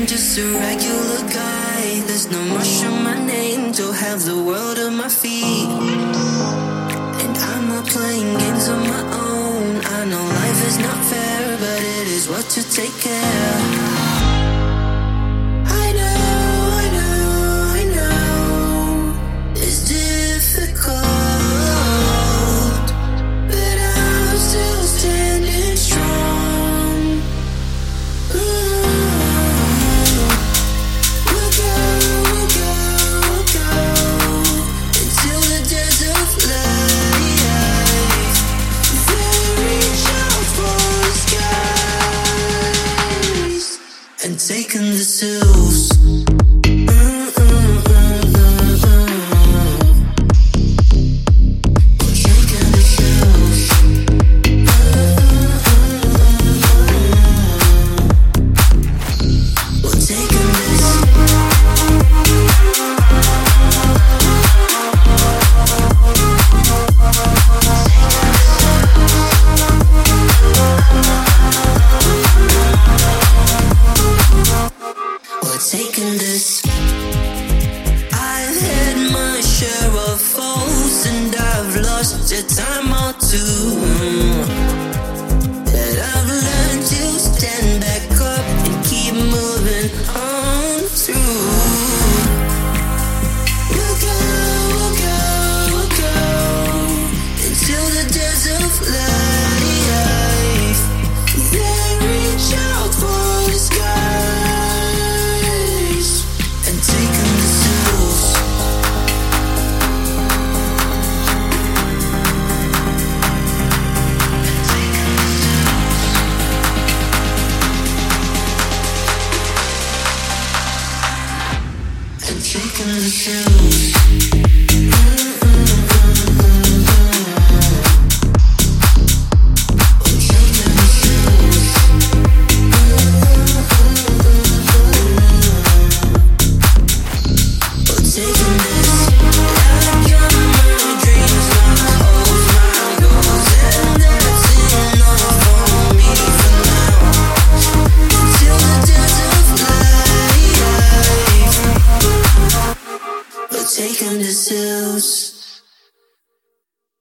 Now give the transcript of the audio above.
am just a regular guy. There's no much on my name, don't have the world at my feet. And I'm not playing games on my own. I know life is not fair, but it is what to take care. And taking the sills. A time or two. Mm. Sick of the shoes. Zeus.